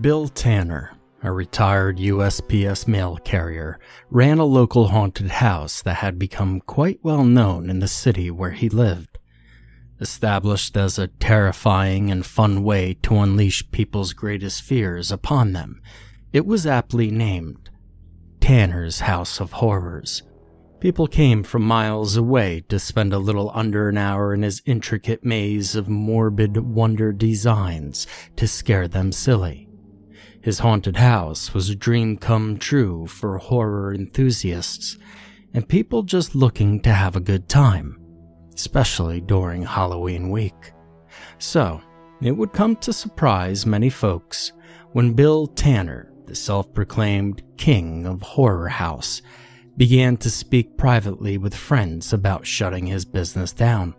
Bill Tanner, a retired USPS mail carrier, ran a local haunted house that had become quite well known in the city where he lived. Established as a terrifying and fun way to unleash people's greatest fears upon them, it was aptly named Tanner's House of Horrors. People came from miles away to spend a little under an hour in his intricate maze of morbid wonder designs to scare them silly. His haunted house was a dream come true for horror enthusiasts and people just looking to have a good time, especially during Halloween week. So, it would come to surprise many folks when Bill Tanner, the self proclaimed king of Horror House, began to speak privately with friends about shutting his business down.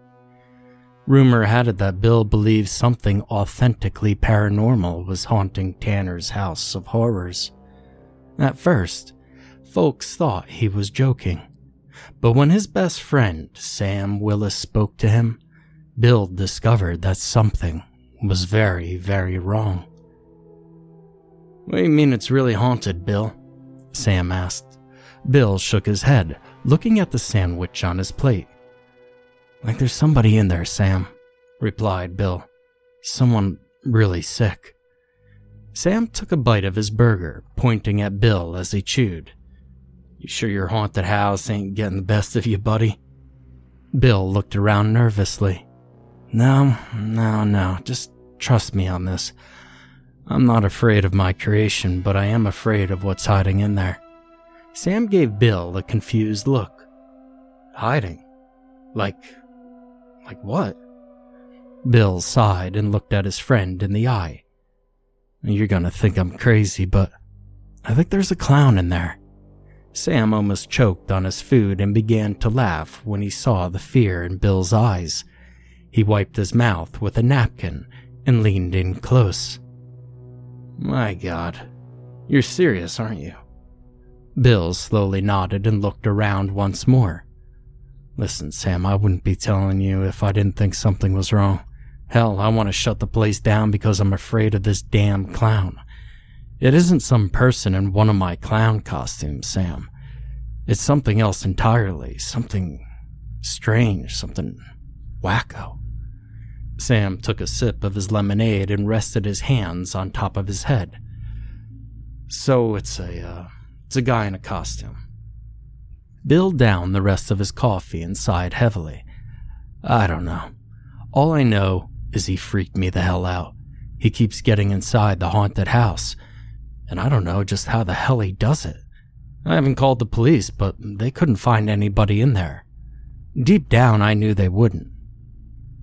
Rumor had it that Bill believed something authentically paranormal was haunting Tanner's house of horrors. At first, folks thought he was joking, but when his best friend, Sam Willis, spoke to him, Bill discovered that something was very, very wrong. What do you mean it's really haunted, Bill? Sam asked. Bill shook his head, looking at the sandwich on his plate. Like there's somebody in there, Sam, replied Bill. Someone really sick. Sam took a bite of his burger, pointing at Bill as he chewed. You sure your haunted house ain't getting the best of you, buddy? Bill looked around nervously. No, no, no, just trust me on this. I'm not afraid of my creation, but I am afraid of what's hiding in there. Sam gave Bill a confused look. Hiding? Like, like what? Bill sighed and looked at his friend in the eye. You're gonna think I'm crazy, but I think there's a clown in there. Sam almost choked on his food and began to laugh when he saw the fear in Bill's eyes. He wiped his mouth with a napkin and leaned in close. My god, you're serious, aren't you? Bill slowly nodded and looked around once more. Listen, Sam, I wouldn't be telling you if I didn't think something was wrong. Hell, I want to shut the place down because I'm afraid of this damn clown. It isn't some person in one of my clown costumes, Sam. It's something else entirely. Something strange, something wacko. Sam took a sip of his lemonade and rested his hands on top of his head. So it's a, uh, it's a guy in a costume. Bill downed the rest of his coffee and sighed heavily. I don't know. All I know is he freaked me the hell out. He keeps getting inside the haunted house, and I don't know just how the hell he does it. I haven't called the police, but they couldn't find anybody in there. Deep down, I knew they wouldn't.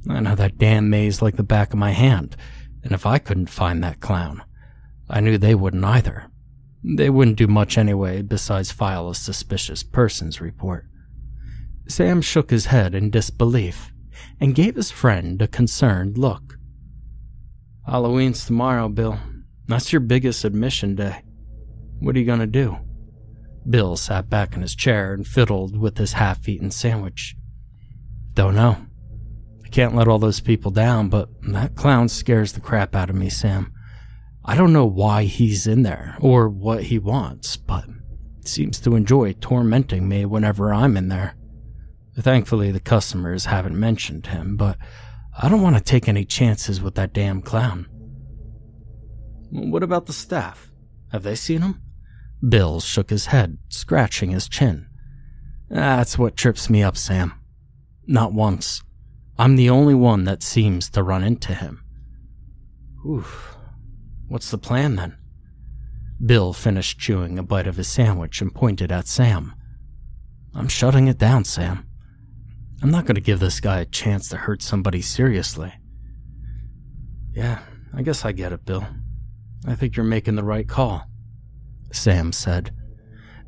I know that damn maze like the back of my hand, and if I couldn't find that clown, I knew they wouldn't either. They wouldn't do much anyway besides file a suspicious persons report. Sam shook his head in disbelief and gave his friend a concerned look. Halloween's tomorrow, Bill. That's your biggest admission day. What are you gonna do? Bill sat back in his chair and fiddled with his half eaten sandwich. Don't know. I can't let all those people down, but that clown scares the crap out of me, Sam. I don't know why he's in there or what he wants, but seems to enjoy tormenting me whenever I'm in there. Thankfully, the customers haven't mentioned him, but I don't want to take any chances with that damn clown. What about the staff? Have they seen him? Bill shook his head, scratching his chin. That's what trips me up, Sam. Not once. I'm the only one that seems to run into him. Oof. What's the plan then? Bill finished chewing a bite of his sandwich and pointed at Sam. I'm shutting it down, Sam. I'm not going to give this guy a chance to hurt somebody seriously. Yeah, I guess I get it, Bill. I think you're making the right call, Sam said.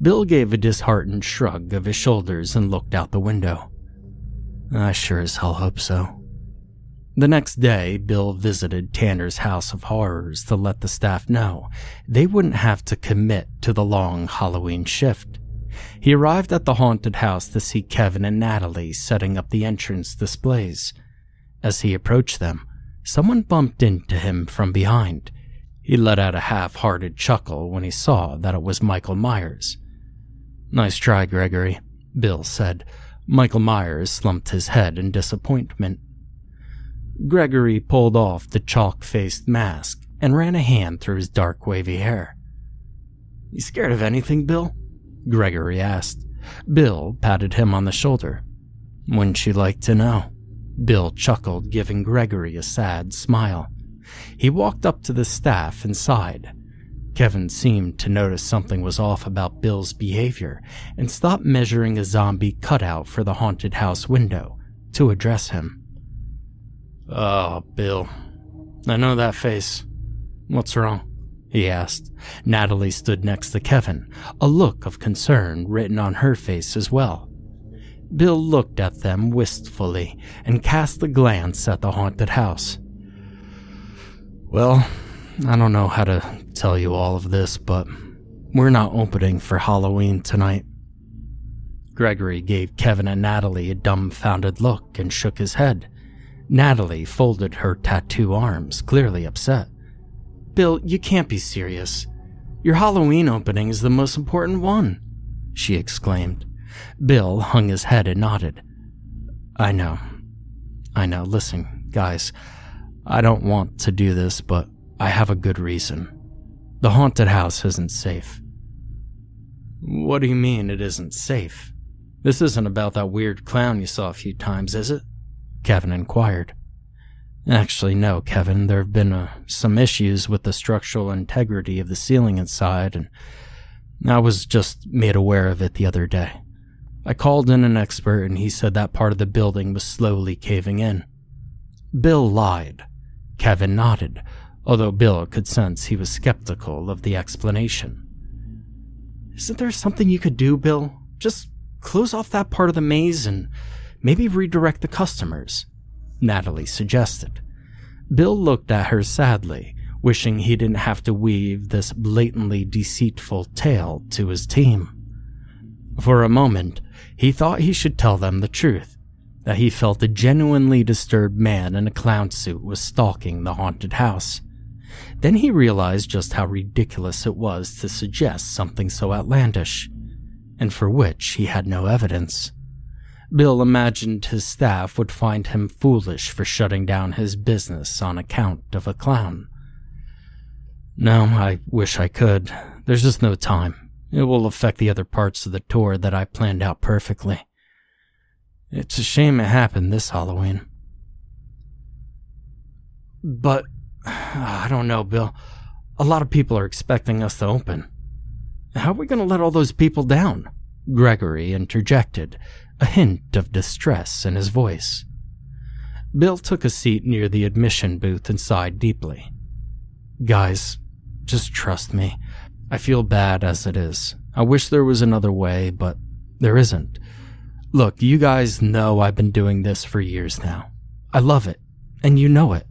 Bill gave a disheartened shrug of his shoulders and looked out the window. I sure as hell hope so. The next day, Bill visited Tanner's House of Horrors to let the staff know they wouldn't have to commit to the long Halloween shift. He arrived at the haunted house to see Kevin and Natalie setting up the entrance displays. As he approached them, someone bumped into him from behind. He let out a half hearted chuckle when he saw that it was Michael Myers. Nice try, Gregory, Bill said. Michael Myers slumped his head in disappointment. Gregory pulled off the chalk faced mask and ran a hand through his dark wavy hair. You scared of anything, Bill? Gregory asked. Bill patted him on the shoulder. Wouldn't you like to know? Bill chuckled, giving Gregory a sad smile. He walked up to the staff and sighed. Kevin seemed to notice something was off about Bill's behavior and stopped measuring a zombie cutout for the haunted house window to address him. Oh, Bill. I know that face. What's wrong? he asked. Natalie stood next to Kevin, a look of concern written on her face as well. Bill looked at them wistfully and cast a glance at the haunted house. Well, I don't know how to tell you all of this, but we're not opening for Halloween tonight. Gregory gave Kevin and Natalie a dumbfounded look and shook his head. Natalie folded her tattoo arms, clearly upset. Bill, you can't be serious. Your Halloween opening is the most important one, she exclaimed. Bill hung his head and nodded. I know. I know. Listen, guys, I don't want to do this, but I have a good reason. The haunted house isn't safe. What do you mean it isn't safe? This isn't about that weird clown you saw a few times, is it? Kevin inquired. Actually, no, Kevin. There have been uh, some issues with the structural integrity of the ceiling inside, and I was just made aware of it the other day. I called in an expert, and he said that part of the building was slowly caving in. Bill lied. Kevin nodded, although Bill could sense he was skeptical of the explanation. Isn't there something you could do, Bill? Just close off that part of the maze and maybe redirect the customers, Natalie suggested. Bill looked at her sadly, wishing he didn't have to weave this blatantly deceitful tale to his team. For a moment, he thought he should tell them the truth that he felt a genuinely disturbed man in a clown suit was stalking the haunted house. Then he realized just how ridiculous it was to suggest something so outlandish, and for which he had no evidence. Bill imagined his staff would find him foolish for shutting down his business on account of a clown. No, I wish I could. There's just no time. It will affect the other parts of the tour that I planned out perfectly. It's a shame it happened this Halloween. But, I don't know, Bill. A lot of people are expecting us to open. How are we going to let all those people down? Gregory interjected, a hint of distress in his voice. Bill took a seat near the admission booth and sighed deeply. Guys, just trust me. I feel bad as it is. I wish there was another way, but there isn't. Look, you guys know I've been doing this for years now. I love it, and you know it.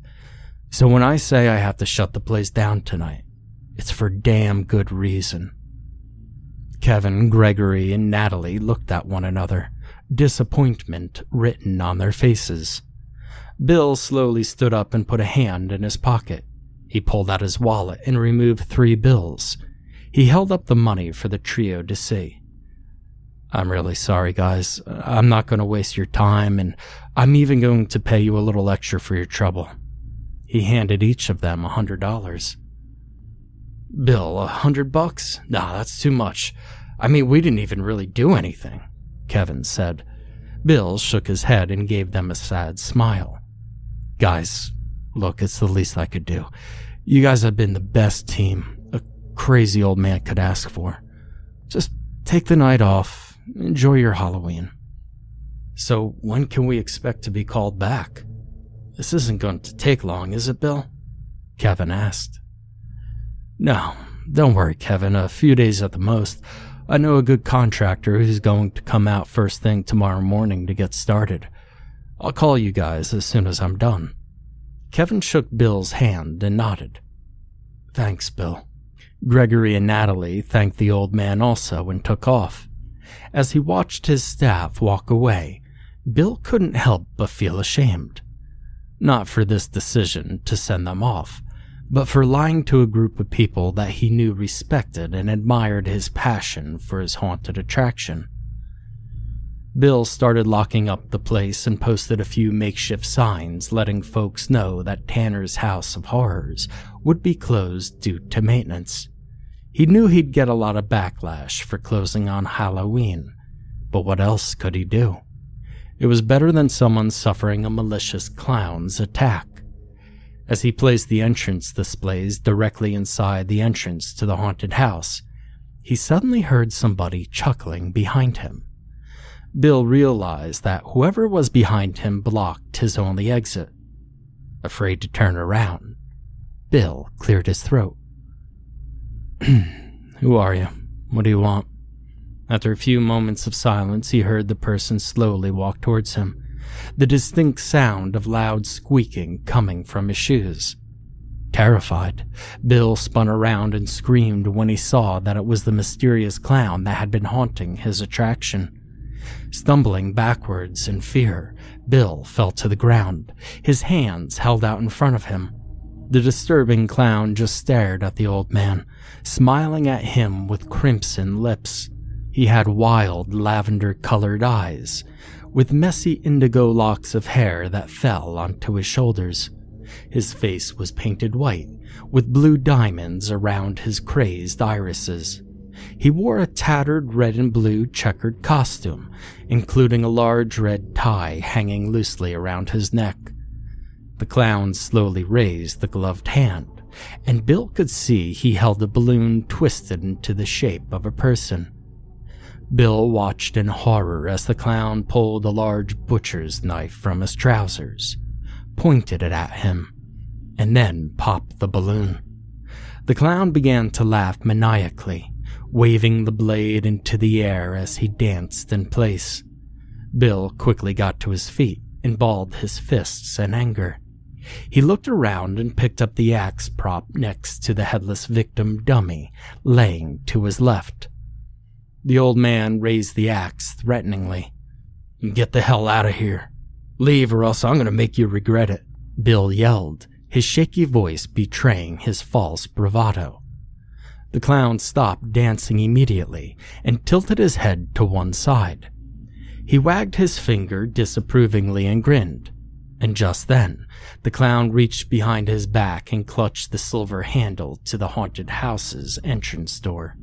So when I say I have to shut the place down tonight, it's for damn good reason. Kevin, Gregory, and Natalie looked at one another, disappointment written on their faces. Bill slowly stood up and put a hand in his pocket. He pulled out his wallet and removed three bills. He held up the money for the trio to see. I'm really sorry, guys. I'm not going to waste your time, and I'm even going to pay you a little extra for your trouble. He handed each of them a hundred dollars. Bill, a hundred bucks? Nah, that's too much. I mean, we didn't even really do anything, Kevin said. Bill shook his head and gave them a sad smile. Guys, look, it's the least I could do. You guys have been the best team a crazy old man could ask for. Just take the night off, enjoy your Halloween. So, when can we expect to be called back? This isn't going to take long, is it, Bill? Kevin asked. No, don't worry, Kevin. A few days at the most. I know a good contractor who's going to come out first thing tomorrow morning to get started. I'll call you guys as soon as I'm done. Kevin shook Bill's hand and nodded. Thanks, Bill. Gregory and Natalie thanked the old man also and took off. As he watched his staff walk away, Bill couldn't help but feel ashamed. Not for this decision to send them off, but for lying to a group of people that he knew respected and admired his passion for his haunted attraction. Bill started locking up the place and posted a few makeshift signs letting folks know that Tanner's House of Horrors would be closed due to maintenance. He knew he'd get a lot of backlash for closing on Halloween, but what else could he do? It was better than someone suffering a malicious clown's attack as he placed the entrance displays directly inside the entrance to the haunted house, he suddenly heard somebody chuckling behind him. Bill realized that whoever was behind him blocked his only exit. Afraid to turn around, Bill cleared his throat. Who are you? What do you want? After a few moments of silence, he heard the person slowly walk towards him the distinct sound of loud squeaking coming from his shoes. Terrified, Bill spun around and screamed when he saw that it was the mysterious clown that had been haunting his attraction. Stumbling backwards in fear, Bill fell to the ground, his hands held out in front of him. The disturbing clown just stared at the old man, smiling at him with crimson lips. He had wild lavender colored eyes with messy indigo locks of hair that fell onto his shoulders. His face was painted white, with blue diamonds around his crazed irises. He wore a tattered red and blue checkered costume, including a large red tie hanging loosely around his neck. The clown slowly raised the gloved hand, and Bill could see he held a balloon twisted into the shape of a person. Bill watched in horror as the clown pulled a large butcher's knife from his trousers, pointed it at him, and then popped the balloon. The clown began to laugh maniacally, waving the blade into the air as he danced in place. Bill quickly got to his feet and balled his fists in anger. He looked around and picked up the axe prop next to the headless victim dummy laying to his left. The old man raised the axe threateningly. Get the hell out of here. Leave or else I'm going to make you regret it. Bill yelled, his shaky voice betraying his false bravado. The clown stopped dancing immediately and tilted his head to one side. He wagged his finger disapprovingly and grinned. And just then, the clown reached behind his back and clutched the silver handle to the haunted house's entrance door.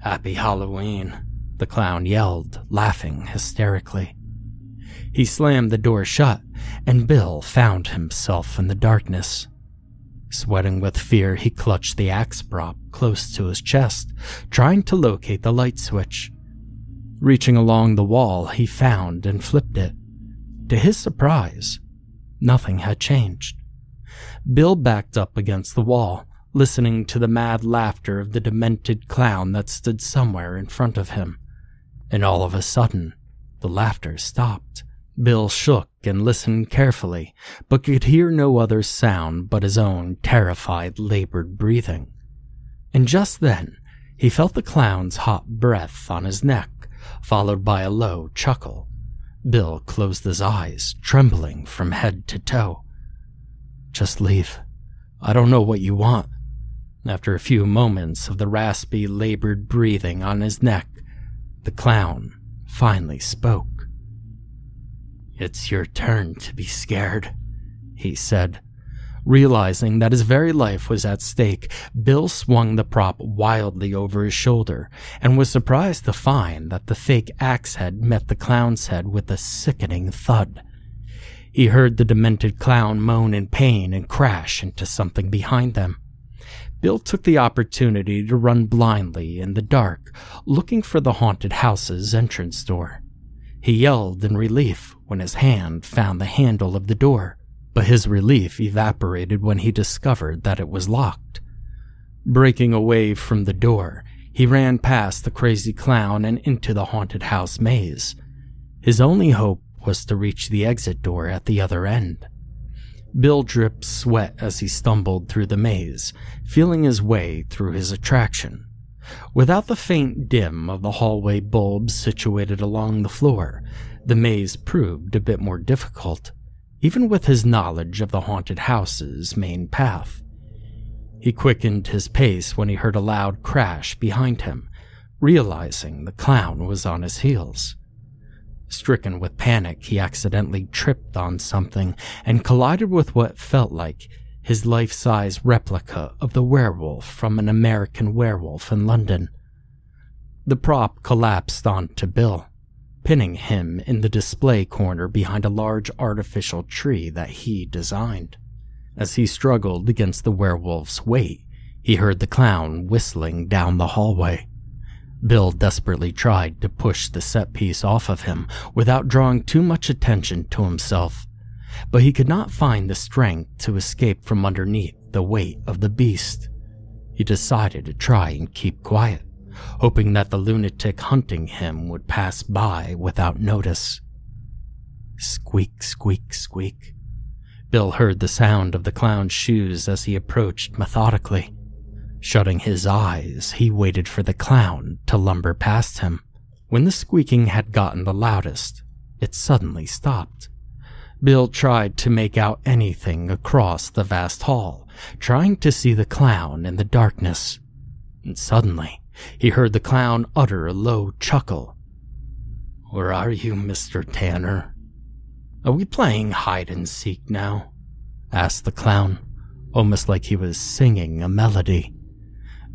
Happy Halloween, the clown yelled, laughing hysterically. He slammed the door shut, and Bill found himself in the darkness. Sweating with fear, he clutched the axe prop close to his chest, trying to locate the light switch. Reaching along the wall, he found and flipped it. To his surprise, nothing had changed. Bill backed up against the wall, listening to the mad laughter of the demented clown that stood somewhere in front of him. And all of a sudden, the laughter stopped. Bill shook and listened carefully, but could hear no other sound but his own terrified, labored breathing. And just then, he felt the clown's hot breath on his neck, followed by a low chuckle. Bill closed his eyes, trembling from head to toe. Just leave. I don't know what you want. After a few moments of the raspy, labored breathing on his neck, The clown finally spoke. It's your turn to be scared, he said. Realizing that his very life was at stake, Bill swung the prop wildly over his shoulder and was surprised to find that the fake axe head met the clown's head with a sickening thud. He heard the demented clown moan in pain and crash into something behind them. Bill took the opportunity to run blindly in the dark, looking for the haunted house's entrance door. He yelled in relief when his hand found the handle of the door, but his relief evaporated when he discovered that it was locked. Breaking away from the door, he ran past the crazy clown and into the haunted house maze. His only hope was to reach the exit door at the other end. Bill dripped sweat as he stumbled through the maze, feeling his way through his attraction. Without the faint dim of the hallway bulbs situated along the floor, the maze proved a bit more difficult, even with his knowledge of the haunted house's main path. He quickened his pace when he heard a loud crash behind him, realizing the clown was on his heels. Stricken with panic, he accidentally tripped on something and collided with what felt like his life size replica of the werewolf from an American werewolf in London. The prop collapsed onto Bill, pinning him in the display corner behind a large artificial tree that he designed. As he struggled against the werewolf's weight, he heard the clown whistling down the hallway. Bill desperately tried to push the set piece off of him without drawing too much attention to himself, but he could not find the strength to escape from underneath the weight of the beast. He decided to try and keep quiet, hoping that the lunatic hunting him would pass by without notice. Squeak, squeak, squeak. Bill heard the sound of the clown's shoes as he approached methodically. Shutting his eyes, he waited for the clown to lumber past him. When the squeaking had gotten the loudest, it suddenly stopped. Bill tried to make out anything across the vast hall, trying to see the clown in the darkness. And suddenly, he heard the clown utter a low chuckle. Where are you, Mr. Tanner? Are we playing hide and seek now? asked the clown, almost like he was singing a melody.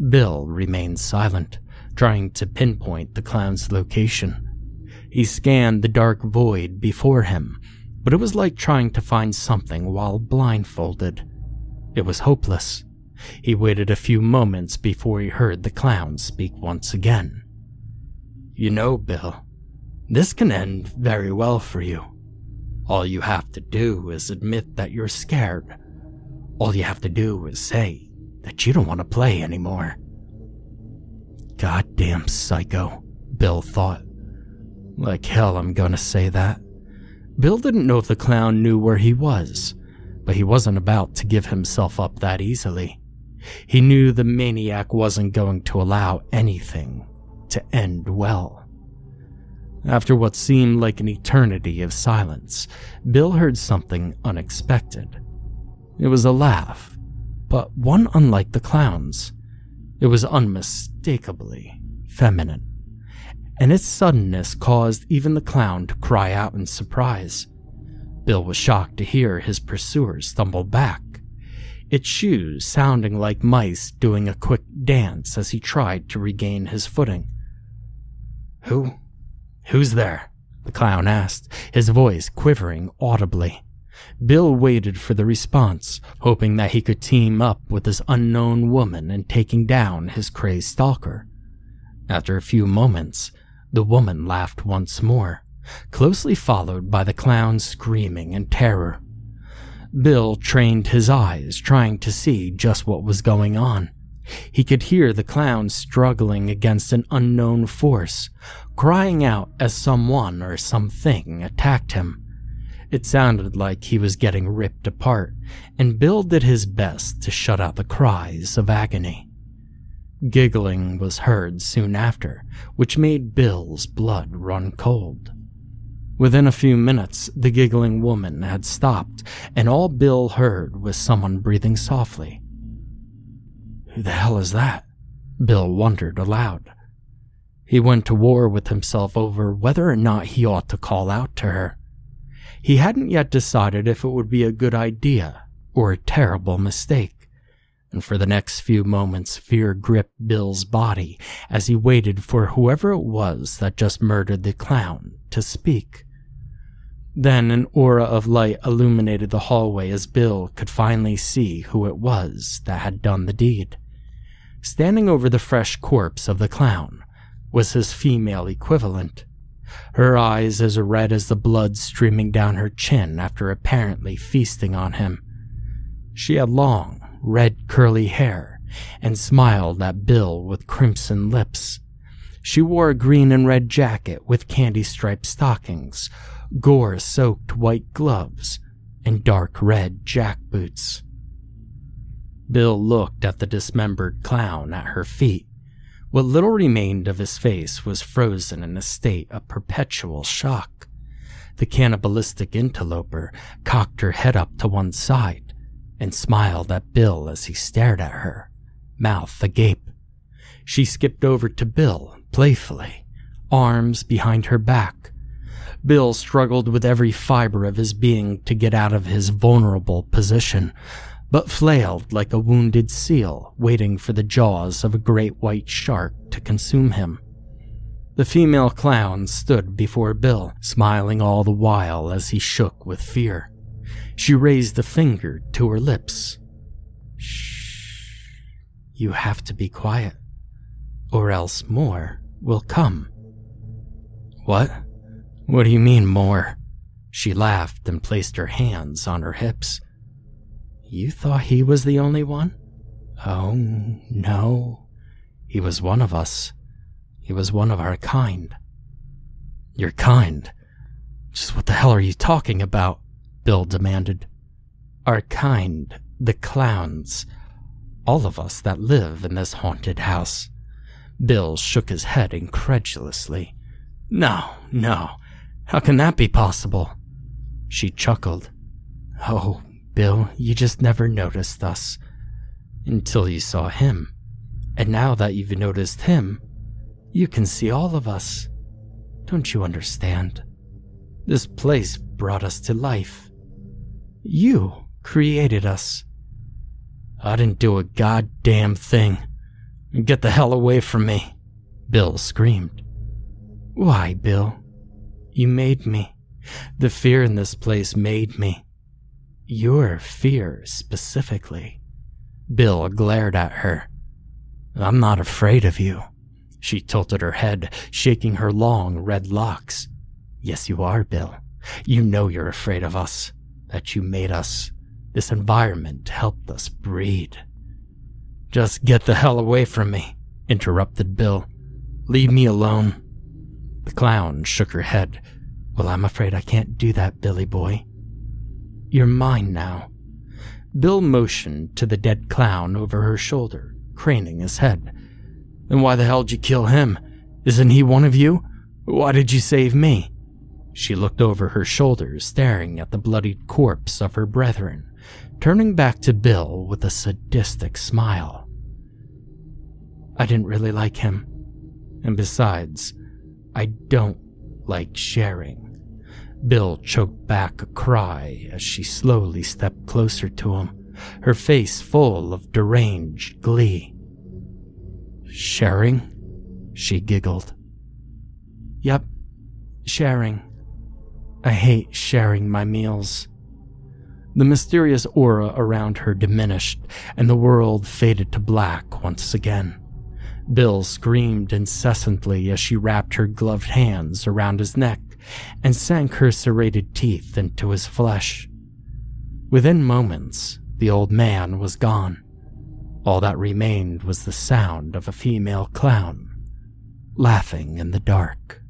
Bill remained silent, trying to pinpoint the clown's location. He scanned the dark void before him, but it was like trying to find something while blindfolded. It was hopeless. He waited a few moments before he heard the clown speak once again. You know, Bill, this can end very well for you. All you have to do is admit that you're scared. All you have to do is say that you don't want to play anymore. Goddamn psycho, Bill thought. Like hell, I'm gonna say that. Bill didn't know if the clown knew where he was, but he wasn't about to give himself up that easily. He knew the maniac wasn't going to allow anything to end well. After what seemed like an eternity of silence, Bill heard something unexpected. It was a laugh but one unlike the clown's. It was unmistakably feminine, and its suddenness caused even the clown to cry out in surprise. Bill was shocked to hear his pursuers stumble back, its shoes sounding like mice doing a quick dance as he tried to regain his footing. Who? Who's there? The clown asked, his voice quivering audibly. Bill waited for the response, hoping that he could team up with this unknown woman in taking down his crazed stalker. After a few moments, the woman laughed once more, closely followed by the clown screaming in terror. Bill trained his eyes, trying to see just what was going on. He could hear the clown struggling against an unknown force, crying out as someone or something attacked him. It sounded like he was getting ripped apart, and Bill did his best to shut out the cries of agony. Giggling was heard soon after, which made Bill's blood run cold. Within a few minutes, the giggling woman had stopped, and all Bill heard was someone breathing softly. Who the hell is that? Bill wondered aloud. He went to war with himself over whether or not he ought to call out to her. He hadn't yet decided if it would be a good idea or a terrible mistake. And for the next few moments, fear gripped Bill's body as he waited for whoever it was that just murdered the clown to speak. Then an aura of light illuminated the hallway as Bill could finally see who it was that had done the deed. Standing over the fresh corpse of the clown was his female equivalent, her eyes as red as the blood streaming down her chin after apparently feasting on him. She had long, red curly hair and smiled at Bill with crimson lips. She wore a green and red jacket with candy striped stockings, gore soaked white gloves, and dark red jack boots. Bill looked at the dismembered clown at her feet. What little remained of his face was frozen in a state of perpetual shock. The cannibalistic interloper cocked her head up to one side and smiled at Bill as he stared at her, mouth agape. She skipped over to Bill playfully, arms behind her back. Bill struggled with every fiber of his being to get out of his vulnerable position, but flailed like a wounded seal waiting for the jaws of a great white shark to consume him. The female clown stood before Bill, smiling all the while as he shook with fear. She raised a finger to her lips. Shh. You have to be quiet, or else more will come. What? What do you mean, more? She laughed and placed her hands on her hips. You thought he was the only one? Oh, no. He was one of us. He was one of our kind. Your kind? Just what the hell are you talking about? Bill demanded. Our kind, the clowns. All of us that live in this haunted house. Bill shook his head incredulously. No, no. How can that be possible? She chuckled. Oh, Bill, you just never noticed us. Until you saw him. And now that you've noticed him, you can see all of us. Don't you understand? This place brought us to life. You created us. I didn't do a goddamn thing. Get the hell away from me, Bill screamed. Why, Bill? You made me. The fear in this place made me. Your fear specifically. Bill glared at her. I'm not afraid of you. She tilted her head, shaking her long red locks. Yes, you are, Bill. You know you're afraid of us. That you made us. This environment helped us breed. Just get the hell away from me, interrupted Bill. Leave me alone. The clown shook her head. Well, I'm afraid I can't do that, Billy boy. You're mine now. Bill motioned to the dead clown over her shoulder, craning his head. Then why the hell'd you kill him? Isn't he one of you? Why did you save me? She looked over her shoulder, staring at the bloodied corpse of her brethren, turning back to Bill with a sadistic smile. I didn't really like him. And besides, I don't like sharing. Bill choked back a cry as she slowly stepped closer to him, her face full of deranged glee. Sharing? She giggled. Yep, sharing. I hate sharing my meals. The mysterious aura around her diminished, and the world faded to black once again. Bill screamed incessantly as she wrapped her gloved hands around his neck and sank her serrated teeth into his flesh. Within moments, the old man was gone. All that remained was the sound of a female clown laughing in the dark.